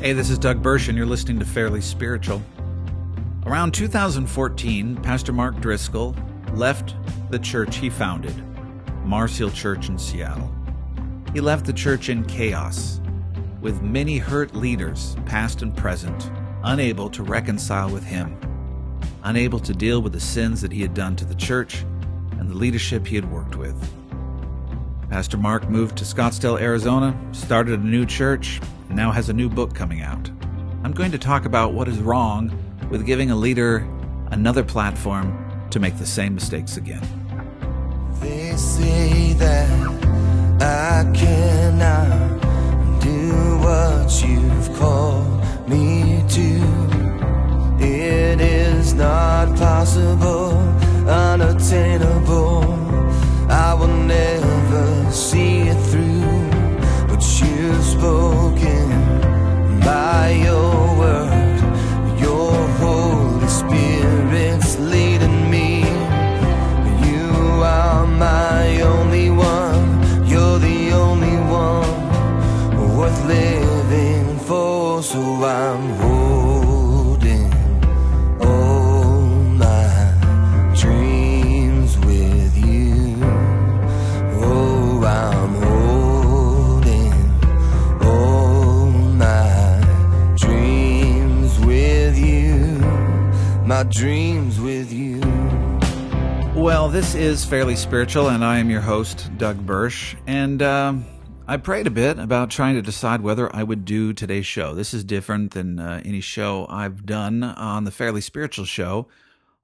Hey, this is Doug Burch, and you're listening to Fairly Spiritual. Around 2014, Pastor Mark Driscoll left the church he founded, Mars Hill Church in Seattle. He left the church in chaos, with many hurt leaders, past and present, unable to reconcile with him, unable to deal with the sins that he had done to the church and the leadership he had worked with. Pastor Mark moved to Scottsdale, Arizona, started a new church, and now has a new book coming out. I'm going to talk about what is wrong with giving a leader another platform to make the same mistakes again. They say that I cannot do what you've called me to. It is not possible, unattainable. I will never see it through, but you've spoken Fairly Spiritual, and I am your host, Doug Burch. And um I prayed a bit about trying to decide whether I would do today's show. This is different than uh, any show I've done on the Fairly Spiritual show.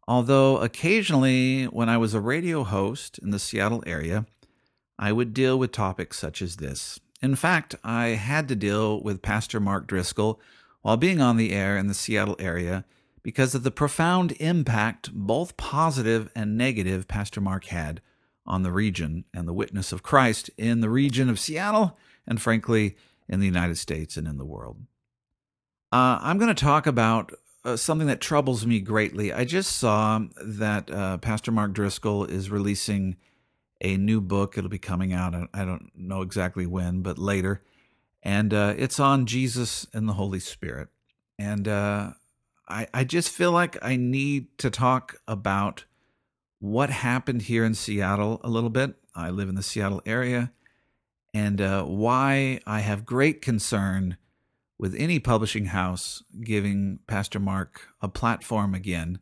Although occasionally, when I was a radio host in the Seattle area, I would deal with topics such as this. In fact, I had to deal with Pastor Mark Driscoll while being on the air in the Seattle area because of the profound impact, both positive and negative, Pastor Mark had on the region and the witness of Christ in the region of Seattle and, frankly, in the United States and in the world. Uh, I'm going to talk about uh, something that troubles me greatly. I just saw that uh, Pastor Mark Driscoll is releasing a new book. It'll be coming out, I- I don't know exactly when, but later. And uh, it's on Jesus and the Holy Spirit. And uh, I, I just feel like I need to talk about what happened here in Seattle a little bit. I live in the Seattle area, and uh, why I have great concern with any publishing house giving Pastor Mark a platform again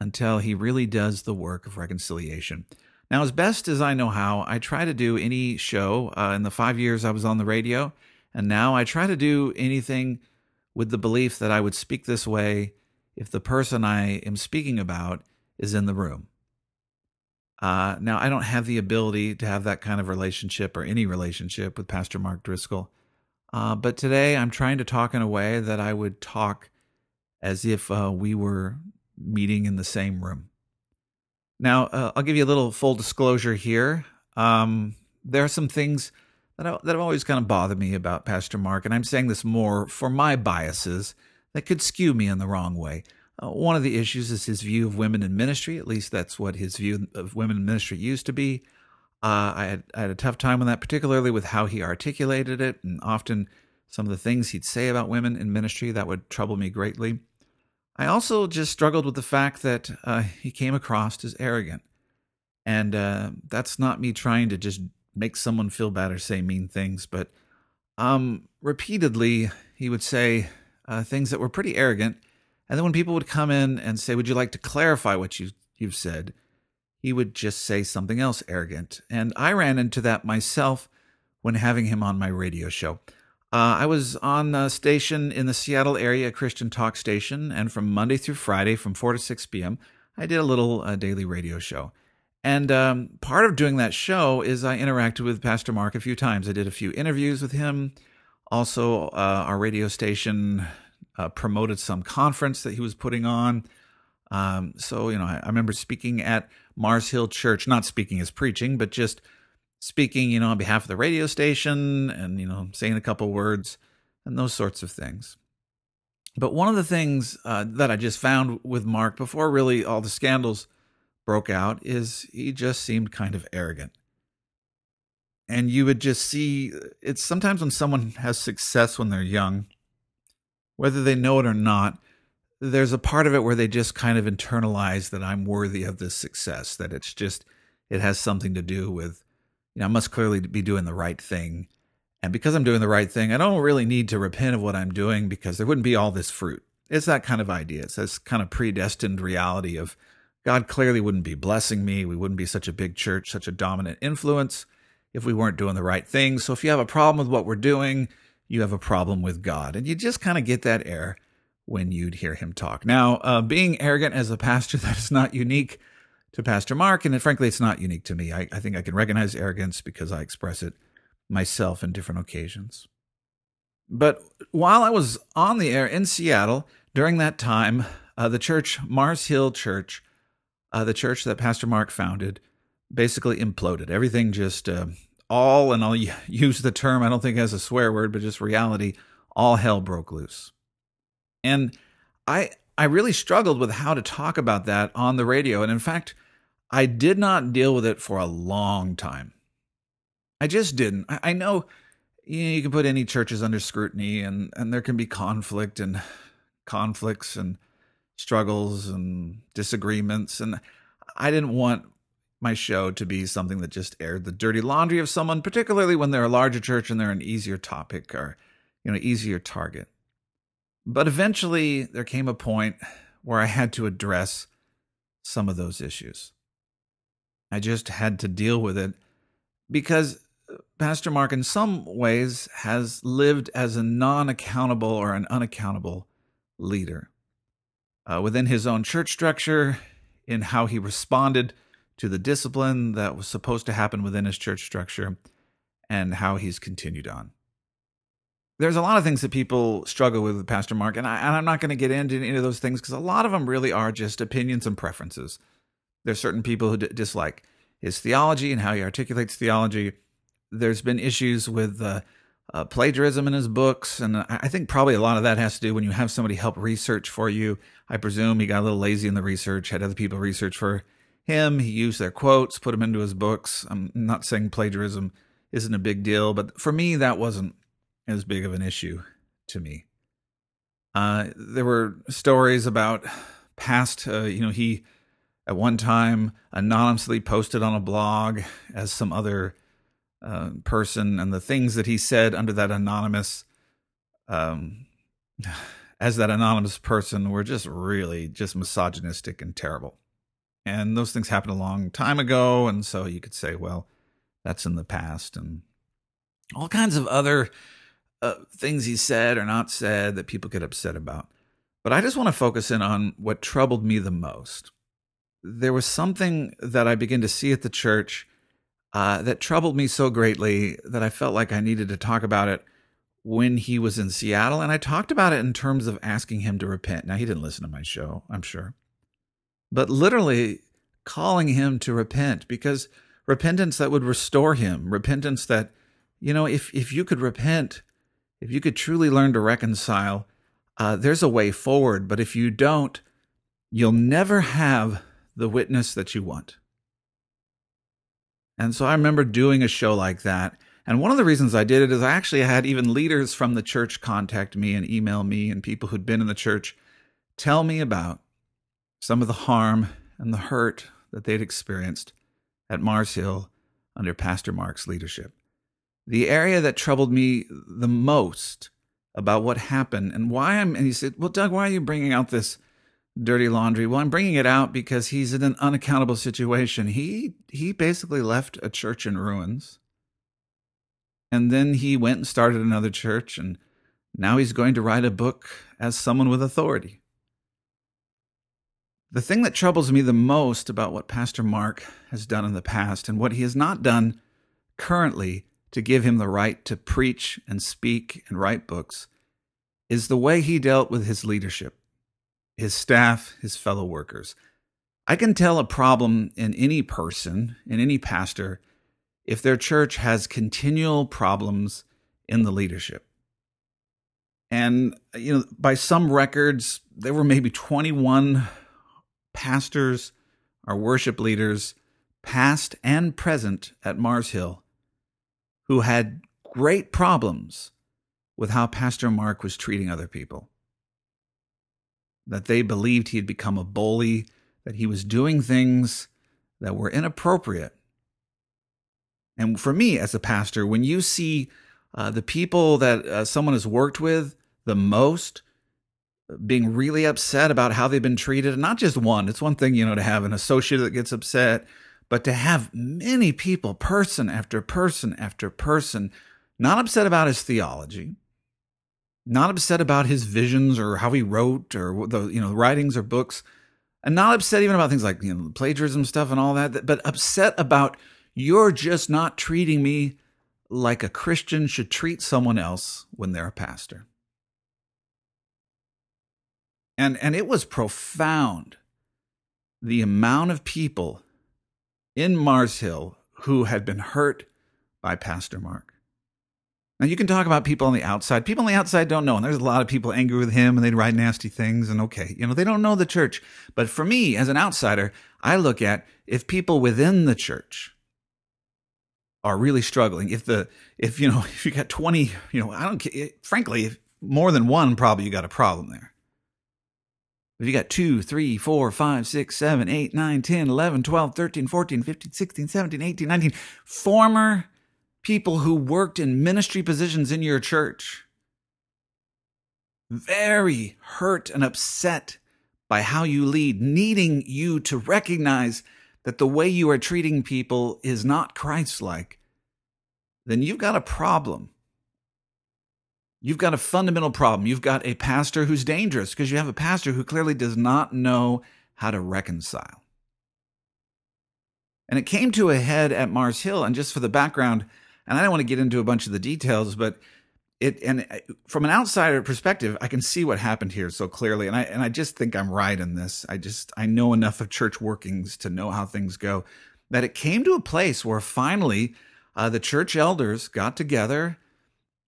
until he really does the work of reconciliation. Now, as best as I know how, I try to do any show uh, in the five years I was on the radio, and now I try to do anything with the belief that I would speak this way if the person I am speaking about is in the room. Uh, now, I don't have the ability to have that kind of relationship or any relationship with Pastor Mark Driscoll. Uh, but today I'm trying to talk in a way that I would talk as if uh, we were meeting in the same room. Now, uh, I'll give you a little full disclosure here. Um, there are some things that, I, that have always kind of bothered me about Pastor Mark, and I'm saying this more for my biases that could skew me in the wrong way. Uh, one of the issues is his view of women in ministry. At least that's what his view of women in ministry used to be. Uh, I, had, I had a tough time with that, particularly with how he articulated it, and often some of the things he'd say about women in ministry that would trouble me greatly. I also just struggled with the fact that uh, he came across as arrogant. And uh, that's not me trying to just make someone feel bad or say mean things, but um, repeatedly he would say uh, things that were pretty arrogant. And then when people would come in and say, Would you like to clarify what you, you've said? he would just say something else arrogant. And I ran into that myself when having him on my radio show. Uh, I was on a station in the Seattle area, a Christian talk station, and from Monday through Friday, from 4 to 6 p.m., I did a little uh, daily radio show. And um, part of doing that show is I interacted with Pastor Mark a few times. I did a few interviews with him. Also, uh, our radio station uh, promoted some conference that he was putting on. Um, so, you know, I, I remember speaking at Mars Hill Church, not speaking as preaching, but just speaking, you know, on behalf of the radio station and, you know, saying a couple words and those sorts of things. But one of the things uh, that I just found with Mark before really all the scandals broke out is he just seemed kind of arrogant. And you would just see it's sometimes when someone has success when they're young, whether they know it or not, there's a part of it where they just kind of internalize that I'm worthy of this success, that it's just, it has something to do with, you know, I must clearly be doing the right thing. And because I'm doing the right thing, I don't really need to repent of what I'm doing because there wouldn't be all this fruit. It's that kind of idea. It's this kind of predestined reality of God clearly wouldn't be blessing me. We wouldn't be such a big church, such a dominant influence if we weren't doing the right thing. So if you have a problem with what we're doing, you have a problem with God. And you just kind of get that air when you'd hear him talk. Now, uh, being arrogant as a pastor, that is not unique to Pastor Mark. And frankly, it's not unique to me. I, I think I can recognize arrogance because I express it myself in different occasions. But while I was on the air in Seattle during that time, uh, the church, Mars Hill Church, uh, the church that Pastor Mark founded, basically imploded. Everything just uh, all, and I'll use the term, I don't think as a swear word, but just reality, all hell broke loose. And I I really struggled with how to talk about that on the radio. And in fact, I did not deal with it for a long time. I just didn't. I, I know you, know, you can put any churches under scrutiny and, and there can be conflict and conflicts and struggles and disagreements. And I didn't want my show to be something that just aired the dirty laundry of someone, particularly when they're a larger church and they're an easier topic or, you know, easier target. But eventually there came a point where I had to address some of those issues. I just had to deal with it because uh, Pastor Mark, in some ways, has lived as a non accountable or an unaccountable leader. Uh, within his own church structure, in how he responded to the discipline that was supposed to happen within his church structure, and how he's continued on. There's a lot of things that people struggle with with Pastor Mark, and, I, am not going to get into any of those things because a lot of them really are just opinions and preferences. There's certain people who d- dislike his theology and how he articulates theology there's been issues with uh, uh, plagiarism in his books, and I think probably a lot of that has to do when you have somebody help research for you. I presume he got a little lazy in the research, had other people research for him. He used their quotes, put them into his books. I'm not saying plagiarism isn't a big deal, but for me, that wasn't as big of an issue to me. Uh, there were stories about past, uh, you know, he at one time anonymously posted on a blog as some other uh, person and the things that he said under that anonymous um, as that anonymous person were just really just misogynistic and terrible. And those things happened a long time ago and so you could say well that's in the past and all kinds of other uh, things he said or not said that people get upset about. But i just want to focus in on what troubled me the most. There was something that i began to see at the church uh, that troubled me so greatly that I felt like I needed to talk about it when he was in Seattle. And I talked about it in terms of asking him to repent. Now, he didn't listen to my show, I'm sure, but literally calling him to repent because repentance that would restore him, repentance that, you know, if, if you could repent, if you could truly learn to reconcile, uh, there's a way forward. But if you don't, you'll never have the witness that you want. And so I remember doing a show like that. And one of the reasons I did it is I actually had even leaders from the church contact me and email me and people who'd been in the church tell me about some of the harm and the hurt that they'd experienced at Mars Hill under Pastor Mark's leadership. The area that troubled me the most about what happened and why I'm, and he said, Well, Doug, why are you bringing out this dirty laundry. Well, I'm bringing it out because he's in an unaccountable situation. He he basically left a church in ruins. And then he went and started another church and now he's going to write a book as someone with authority. The thing that troubles me the most about what Pastor Mark has done in the past and what he has not done currently to give him the right to preach and speak and write books is the way he dealt with his leadership his staff, his fellow workers. I can tell a problem in any person, in any pastor, if their church has continual problems in the leadership. And, you know, by some records, there were maybe 21 pastors or worship leaders, past and present at Mars Hill, who had great problems with how Pastor Mark was treating other people. That they believed he had become a bully, that he was doing things that were inappropriate. And for me as a pastor, when you see uh, the people that uh, someone has worked with the most being really upset about how they've been treated, and not just one, it's one thing, you know, to have an associate that gets upset, but to have many people, person after person after person, not upset about his theology, not upset about his visions or how he wrote or the you know writings or books, and not upset even about things like you know plagiarism stuff and all that, but upset about you're just not treating me like a Christian should treat someone else when they're a pastor. And and it was profound the amount of people in Mars Hill who had been hurt by Pastor Mark. Now you can talk about people on the outside. People on the outside don't know, and there's a lot of people angry with him, and they'd write nasty things. And okay, you know they don't know the church. But for me, as an outsider, I look at if people within the church are really struggling. If the if you know if you got twenty, you know I don't. Eh, frankly, if more than one, probably you got a problem there. If you got 2, 3, 4, 5, 6, 7, 8, 9, 10, 11, 12, 13, 14, 15, 16, 17, 18, 19 former people who worked in ministry positions in your church, very hurt and upset by how you lead, needing you to recognize that the way you are treating people is not Christ like, then you've got a problem. You've got a fundamental problem. You've got a pastor who's dangerous because you have a pastor who clearly does not know how to reconcile. And it came to a head at Mars Hill. And just for the background, and I don't want to get into a bunch of the details, but it and from an outsider perspective, I can see what happened here so clearly, and I and I just think I'm right in this. I just I know enough of church workings to know how things go. That it came to a place where finally uh, the church elders got together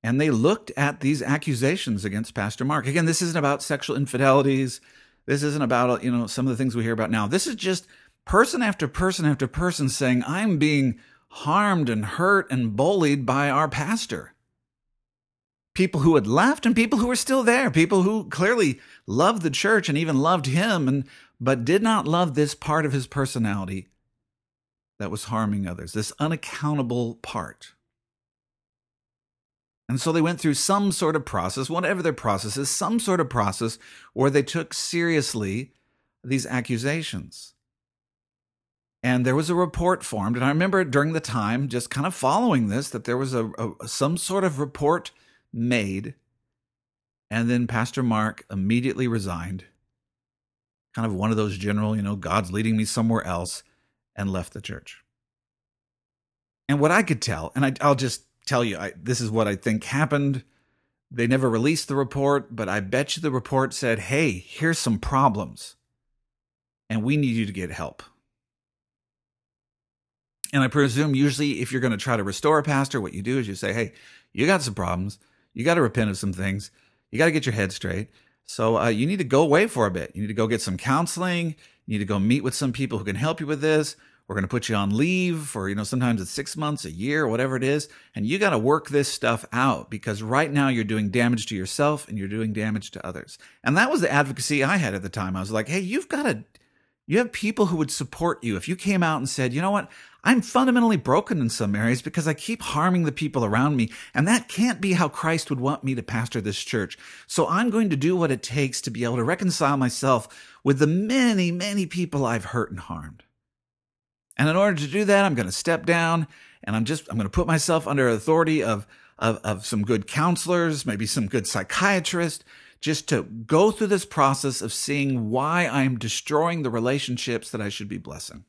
and they looked at these accusations against Pastor Mark. Again, this isn't about sexual infidelities. This isn't about you know some of the things we hear about now. This is just person after person after person saying, "I'm being harmed and hurt and bullied by our pastor. People who had left and people who were still there, people who clearly loved the church and even loved him and but did not love this part of his personality that was harming others, this unaccountable part. And so they went through some sort of process, whatever their process is, some sort of process where they took seriously these accusations. And there was a report formed. And I remember during the time, just kind of following this, that there was a, a some sort of report made. And then Pastor Mark immediately resigned. Kind of one of those general, you know, God's leading me somewhere else, and left the church. And what I could tell, and I, will just tell you, I, this is what I think happened. They never released the report, but I bet you the report said, hey, here's some problems, and we need you to get help. And I presume usually if you're going to try to restore a pastor, what you do is you say, hey, you got some problems. You got to repent of some things. You got to get your head straight. So uh, you need to go away for a bit. You need to go get some counseling. You need to go meet with some people who can help you with this. We're going to put you on leave for, you know, sometimes it's six months, a year, whatever it is. And you got to work this stuff out because right now you're doing damage to yourself and you're doing damage to others. And that was the advocacy I had at the time. I was like, hey, you've got to, you have people who would support you. If you came out and said, you know what, I'm fundamentally broken in some areas because I keep harming the people around me, and that can't be how Christ would want me to pastor this church. So I'm going to do what it takes to be able to reconcile myself with the many, many people I've hurt and harmed. And in order to do that, I'm going to step down and I'm just, I'm going to put myself under authority of, of, of some good counselors, maybe some good psychiatrists, just to go through this process of seeing why I'm destroying the relationships that I should be blessing.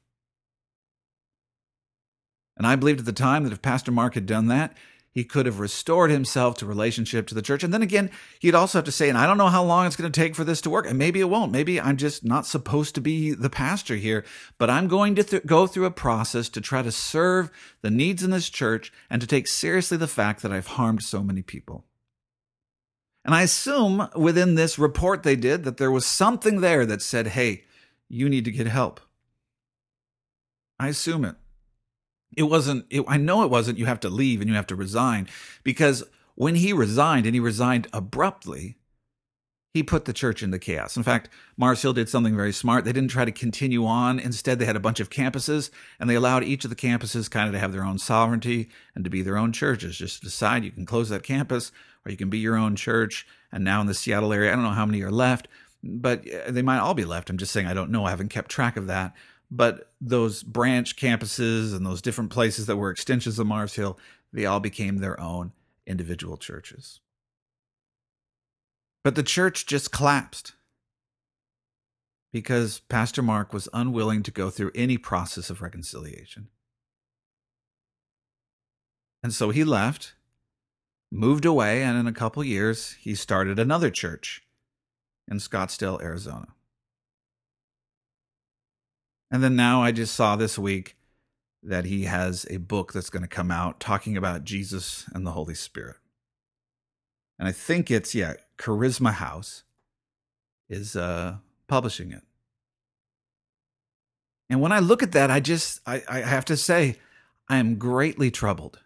And I believed at the time that if Pastor Mark had done that, he could have restored himself to relationship to the church. And then again, he'd also have to say, and I don't know how long it's going to take for this to work. And maybe it won't. Maybe I'm just not supposed to be the pastor here, but I'm going to th- go through a process to try to serve the needs in this church and to take seriously the fact that I've harmed so many people. And I assume within this report they did that there was something there that said, hey, you need to get help. I assume it it wasn't it, i know it wasn't you have to leave and you have to resign because when he resigned and he resigned abruptly he put the church into chaos. In fact, Mars Hill did something very smart. They didn't try to continue on. Instead, they had a bunch of campuses and they allowed each of the campuses kind of to have their own sovereignty and to be their own churches. Just decide you can close that campus or you can be your own church. And now in the Seattle area, I don't know how many are left, but uh, they might all be left. I'm just saying I don't know. I haven't kept track of that. But those branch campuses and those different places that were extensions of Mars Hill, they all became their own individual churches. But the church just collapsed because Pastor Mark was unwilling to go through any process of reconciliation. And so he left, moved away, and in a couple years, he started another church in Scottsdale, Arizona. And then now I just saw this week that he has a book that's going to come out talking about Jesus and the Holy Spirit and I think it's yeah, Charisma House is uh, publishing it. And when I look at that, I just I, I have to say I am greatly troubled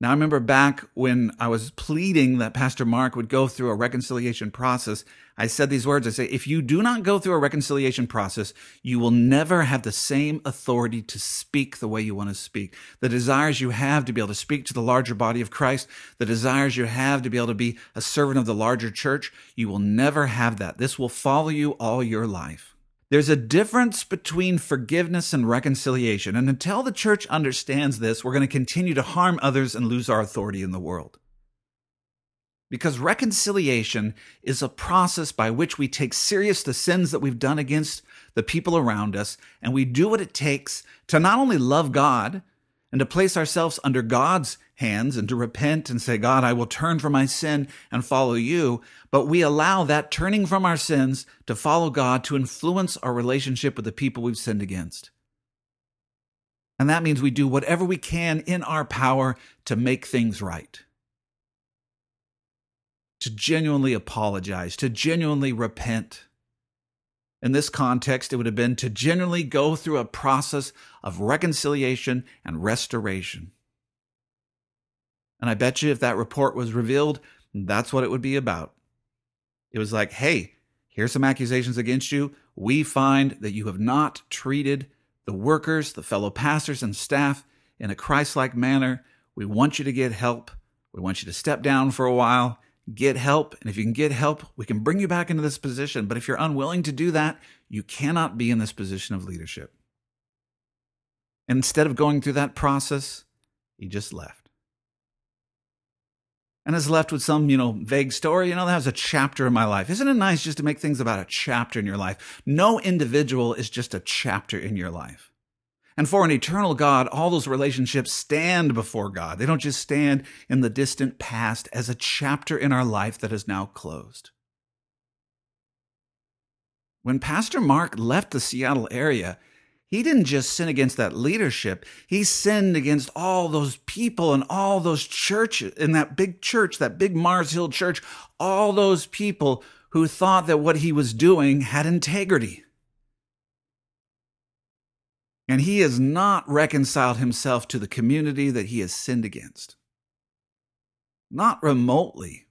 now, I remember back when I was pleading that Pastor Mark would go through a reconciliation process, I said these words. I say, if you do not go through a reconciliation process, you will never have the same authority to speak the way you want to speak. The desires you have to be able to speak to the larger body of Christ, the desires you have to be able to be a servant of the larger church, you will never have that. This will follow you all your life. There's a difference between forgiveness and reconciliation. And until the church understands this, we're going to continue to harm others and lose our authority in the world. Because reconciliation is a process by which we take serious the sins that we've done against the people around us, and we do what it takes to not only love God and to place ourselves under God's hands and to repent and say, God, I will turn from my sin and follow you. But we allow that turning from our sins to follow God to influence our relationship with the people we've sinned against. And that means we do whatever we can in our power to make things right. To genuinely apologize, to genuinely repent. In this context, it would have been to genuinely go through a process of reconciliation and restoration. And I bet you if that report was revealed, that's what it would be about. It was like, hey, here's some accusations against you. We find that you have not treated the workers, the fellow pastors, and staff in a Christ like manner. We want you to get help. We want you to step down for a while, get help. And if you can get help, we can bring you back into this position. But if you're unwilling to do that, you cannot be in this position of leadership. And instead of going through that process, he just left and is left with some, you know, vague story. You know, that was a chapter in my life. Isn't it nice just to make things about a chapter in your life? No individual is just a chapter in your life. And for an eternal God, all those relationships stand before God. They don't just stand in the distant past as a chapter in our life that is now closed. When Pastor Mark left the Seattle area, he didn't just sin against that leadership. He sinned against all those people and all those churches in that big church, that big Mars Hill church, all those people who thought that what he was doing had integrity. And he has not reconciled himself to the community that he has sinned against. Not remotely.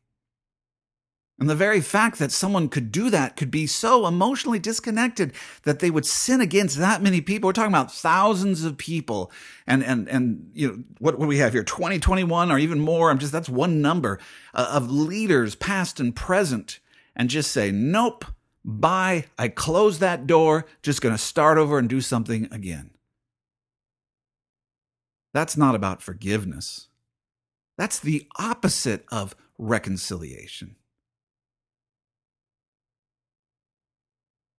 And the very fact that someone could do that could be so emotionally disconnected that they would sin against that many people. We're talking about thousands of people. And, and, and, you know, what, what we have here? 2021 or even more. I'm just, that's one number uh, of leaders, past and present, and just say, nope, bye. I close that door. Just going to start over and do something again. That's not about forgiveness. That's the opposite of reconciliation.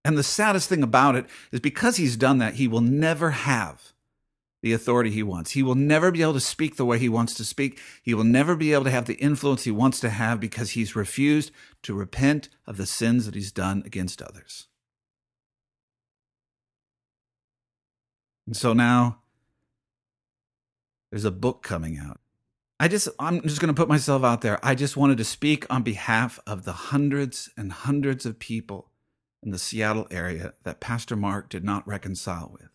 And the saddest thing about it is because he's done that, he will never have the authority he wants. He will never be able to speak the way he wants to speak. He will never be able to have the influence he wants to have because he's refused to repent of the sins that he's done against others. And so now there's a book coming out. I just, I'm just going to put myself out there. I just wanted to speak on behalf of the hundreds and hundreds of people in the Seattle area that Pastor Mark did not reconcile with.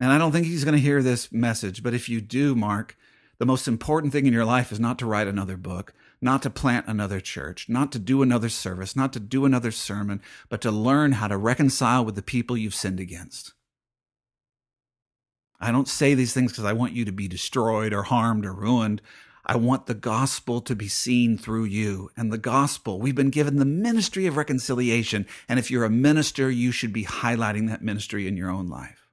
And I don't think he's going to hear this message, but if you do, Mark, the most important thing in your life is not to write another book. not to plant another church, not to do another service, not to do another sermon, but to learn how to reconcile with the people you've sinned against. I don't say these things because I want you to be destroyed or harmed or ruined. I want the gospel to be seen through you. And the gospel, we've been given the ministry of reconciliation. And if you're a minister, you should be highlighting that ministry in your own life.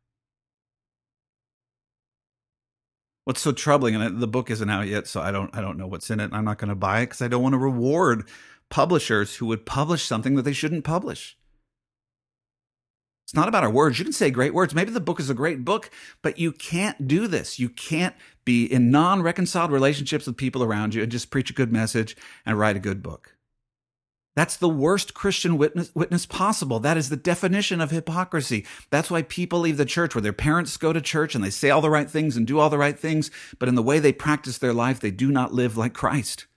What's so troubling, and the book isn't out yet, so I don't I don't know what's in it. I'm not going to buy it because I don't want to reward publishers who would publish something that they shouldn't publish. It's not about our words. You can say great words. Maybe the book is a great book, but you can't do this. You can't be in non reconciled relationships with people around you and just preach a good message and write a good book. That's the worst Christian witness, witness possible. That is the definition of hypocrisy. That's why people leave the church where their parents go to church and they say all the right things and do all the right things, but in the way they practice their life, they do not live like Christ.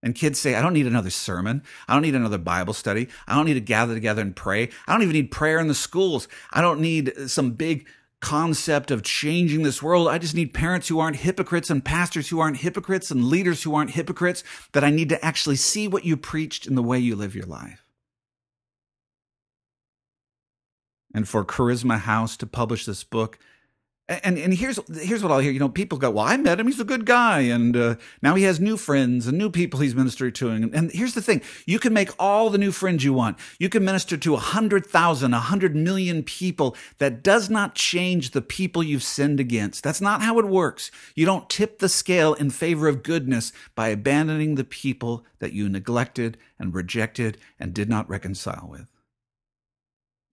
And kids say, I don't need another sermon. I don't need another Bible study. I don't need to gather together and pray. I don't even need prayer in the schools. I don't need some big concept of changing this world. I just need parents who aren't hypocrites and pastors who aren't hypocrites and leaders who aren't hypocrites, that I need to actually see what you preached in the way you live your life. And for Charisma House to publish this book and and here's here's what I'll hear. You know, people go, "Well, I met him. He's a good guy, and uh, now he has new friends and new people he's ministering to." And, and here's the thing: you can make all the new friends you want. You can minister to a hundred thousand, a hundred million people. That does not change the people you've sinned against. That's not how it works. You don't tip the scale in favor of goodness by abandoning the people that you neglected and rejected and did not reconcile with.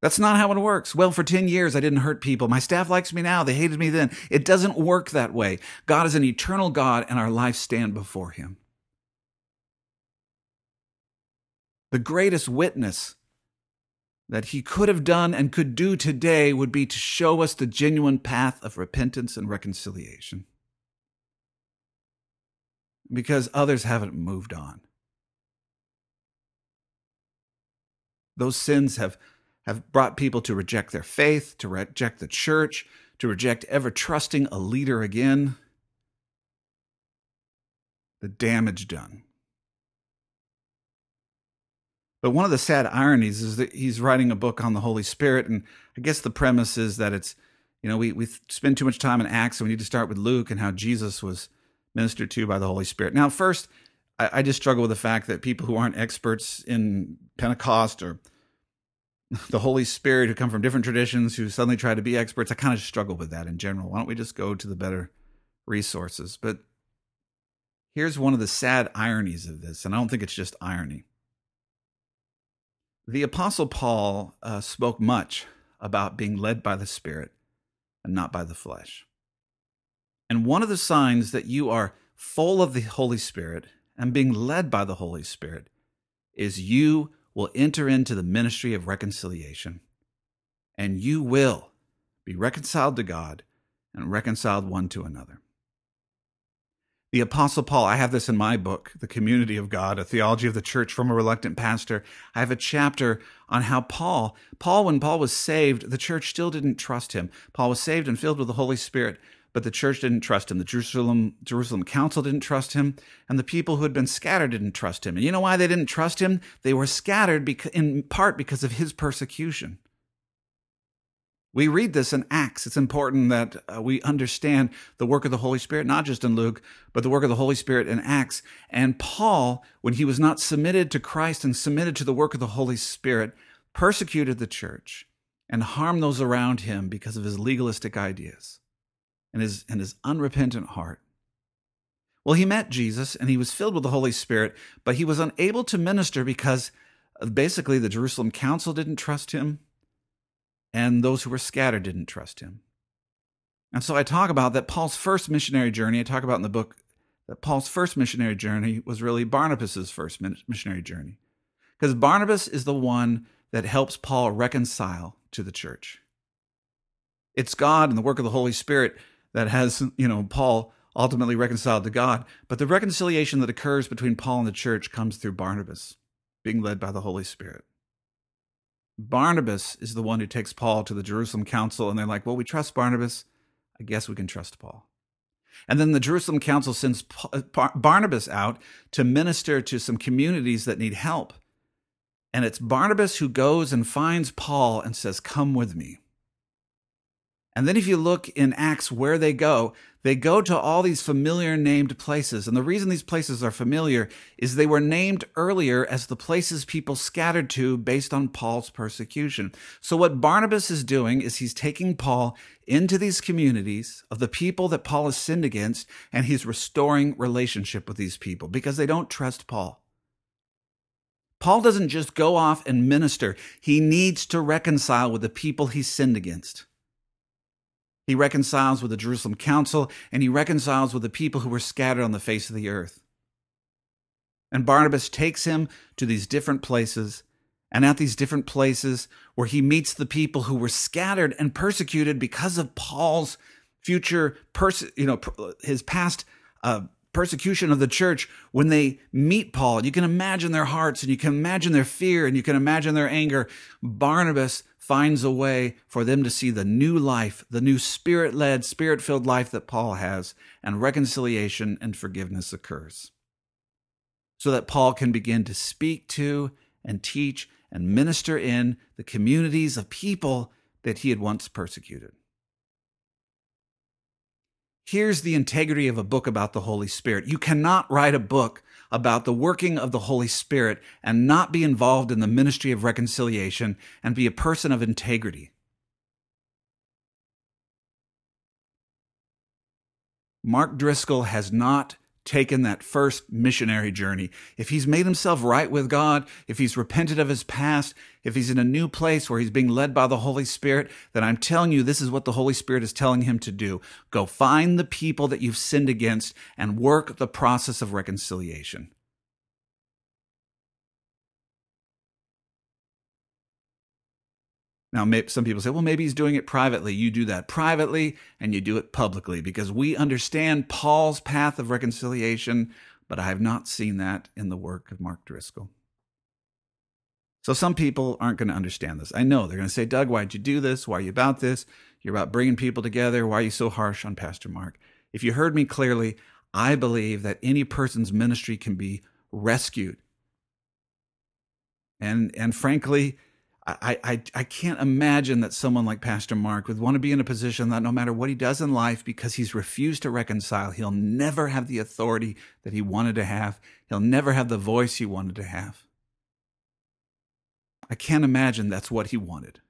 That's not how it works. Well, for 10 years, I didn't hurt people. My staff likes me now. They hated me then. It doesn't work that way. God is an eternal God, and our lives stand before Him. The greatest witness that He could have done and could do today would be to show us the genuine path of repentance and reconciliation. Because others haven't moved on. Those sins have have brought people to reject their faith, to reject the church, to reject ever trusting a leader again. The damage done. But one of the sad ironies is that he's writing a book on the Holy Spirit, and I guess the premise is that it's, you know, we, we spend too much time in Acts, and we need to start with Luke and how Jesus was ministered to by the Holy Spirit. Now, first, I, I just struggle with the fact that people who aren't experts in Pentecost or the Holy Spirit who come from different traditions who suddenly try to be experts. I kind of struggle with that in general. Why don't we just go to the better resources? But here's one of the sad ironies of this, and I don't think it's just irony. The Apostle Paul uh, spoke much about being led by the Spirit and not by the flesh. And one of the signs that you are full of the Holy Spirit and being led by the Holy Spirit is you will enter into the ministry of reconciliation, and you will be reconciled to God and reconciled one to another. The Apostle Paul, I have this in my book, The Community of God, a theology of the church from a reluctant pastor. I have a chapter on how Paul, Paul, when Paul was saved, the church still didn't trust him. Paul was saved and filled with the Holy Spirit, but the church didn't trust him. The Jerusalem Jerusalem council didn't trust him, and the people who had been scattered didn't trust him. And you know why they didn't trust him? They were scattered in part because of his persecution. We read this in Acts. It's important that uh, we understand the work of the Holy Spirit, not just in Luke, but the work of the Holy Spirit in Acts. And Paul, when he was not submitted to Christ and submitted to the work of the Holy Spirit, persecuted the church and harmed those around him because of his legalistic ideas and his, and his unrepentant heart. Well, he met Jesus and he was filled with the Holy Spirit, but he was unable to minister because basically the Jerusalem council didn't trust him and those who were scattered didn't trust him. And so I talk about that Paul's first missionary journey, I talk about in the book that Paul's first missionary journey was really Barnabas's first missionary journey. Because Barnabas is the one that helps Paul reconcile to the church. It's God and the work of the Holy Spirit that has, you know, Paul ultimately reconciled to God. But the reconciliation that occurs between Paul and the church comes through Barnabas, being led by the Holy Spirit. Barnabas is the one who takes Paul to the Jerusalem council, and they're like, well, we trust Barnabas. I guess we can trust Paul. And then the Jerusalem Council sends uh, Barnabas out to minister to some communities that need help. And it's Barnabas who goes and finds Paul and says, Come with me. And then if you look in Acts where they go, they go to all these familiar named places. And the reason these places are familiar is they were named earlier as the places people scattered to based on Paul's persecution. So what Barnabas is doing is he's taking Paul into these communities of the people that Paul has sinned against, and he's restoring relationship with these people because they don't trust Paul. Paul doesn't just go off and minister. He needs to reconcile with the people he's sinned against. He reconciles with the Jerusalem council and he reconciles with the people who were scattered on the face of the earth. And Barnabas takes him to these different places. And at these different places where he meets the people who were scattered and persecuted because of Paul's future, pers- you know, his past uh, persecution of the church, when they meet Paul, you can imagine their hearts and you can imagine their fear and you can imagine their anger. Barnabas finds a way for them to see the new life, the new spirit led, spirit filled life that Paul has, and reconciliation and forgiveness occurs. So that Paul can begin to speak to and teach and minister in the communities of people that he had once persecuted. Here's the integrity of a book about the Holy Spirit. You cannot write a book about the working of the Holy Spirit and not be involved in the ministry of reconciliation and be a person of integrity. Mark Driscoll has not taken that first missionary journey, if he's made himself right with God, if he's repented of his past, if he's in a new place where he's being led by the Holy Spirit, then I'm telling you, this is what the Holy Spirit is telling him to do. Go find the people that you've sinned against and work the process of reconciliation. Now, some people say, well, maybe he's doing it privately. You do that privately and you do it publicly because we understand Paul's path of reconciliation, but I have not seen that in the work of Mark Driscoll. So some people aren't going to understand this. I know they're going to say, Doug, why'd you do this? Why are you about this? You're about bringing people together. Why are you so harsh on Pastor Mark? If you heard me clearly, I believe that any person's ministry can be rescued. And, and frankly, I, I, I can't imagine that someone like Pastor Mark would want to be in a position that no matter what he does in life, because he's refused to reconcile, he'll never have the authority that he wanted to have. He'll never have the voice he wanted to have. I can't imagine that's what he wanted.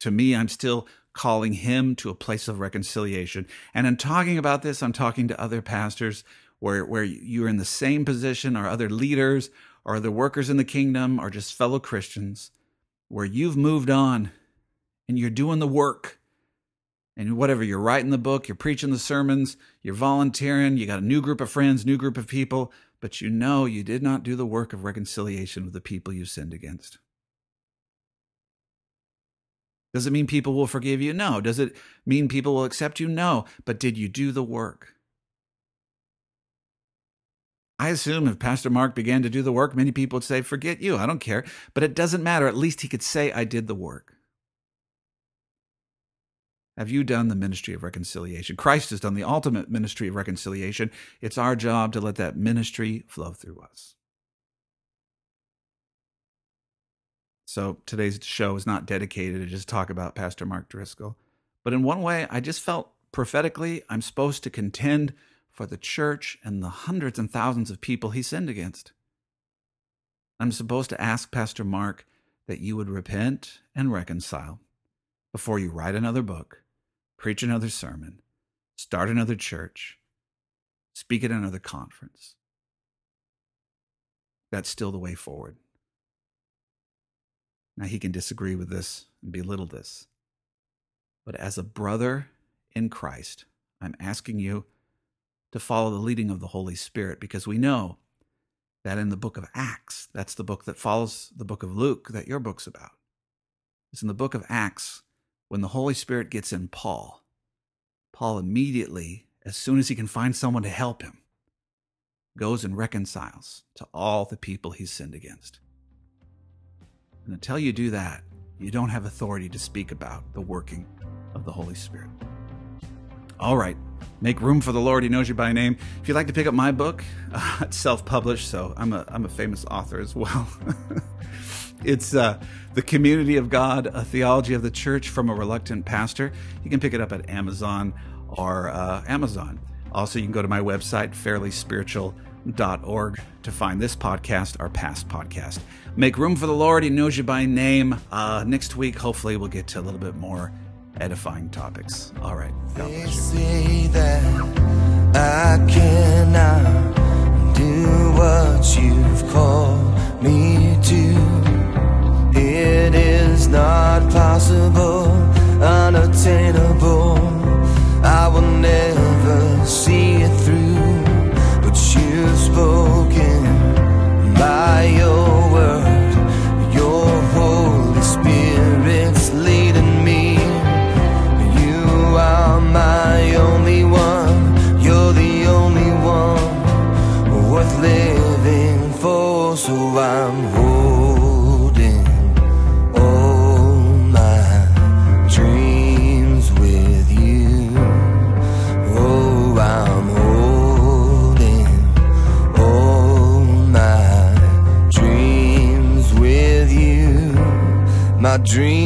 To me, I'm still calling him to a place of reconciliation. And in talking about this, I'm talking to other pastors where, where you're in the same position or other leaders or the workers in the kingdom or just fellow Christians where you've moved on and you're doing the work and whatever you're writing the book, you're preaching the sermons, you're volunteering, you got a new group of friends, new group of people, but you know you did not do the work of reconciliation with the people you sinned against. Does it mean people will forgive you? No. Does it mean people will accept you? No. But did you do the work? I assume if Pastor Mark began to do the work, many people would say, Forget you, I don't care. But it doesn't matter. At least he could say, I did the work. Have you done the ministry of reconciliation? Christ has done the ultimate ministry of reconciliation. It's our job to let that ministry flow through us. So today's show is not dedicated to just talk about Pastor Mark Driscoll. But in one way, I just felt prophetically I'm supposed to contend for the church and the hundreds and thousands of people he sinned against. I'm supposed to ask Pastor Mark that you would repent and reconcile before you write another book, preach another sermon, start another church, speak at another conference. That's still the way forward. Now, he can disagree with this and belittle this. But as a brother in Christ, I'm asking you to follow the leading of the Holy Spirit because we know that in the book of Acts, that's the book that follows the book of Luke that your book's about. It's in the book of Acts when the Holy Spirit gets in Paul. Paul immediately, as soon as he can find someone to help him, goes and reconciles to all the people he's sinned against. And until you do that, you don't have authority to speak about the working of the Holy Spirit. All right. Make room for the Lord. He knows you by name. If you'd like to pick up my book, uh, it's self-published, so I'm a I'm a famous author as well. it's uh, the Community of God: A Theology of the Church from a Reluctant Pastor. You can pick it up at Amazon or uh, Amazon. Also, you can go to my website, fairlyspiritual.org, to find this podcast, our past podcast. Make room for the Lord. He knows you by name. Uh, next week, hopefully, we'll get to a little bit more edifying topics. All right. God bless you. say that I cannot do what you've called me dreams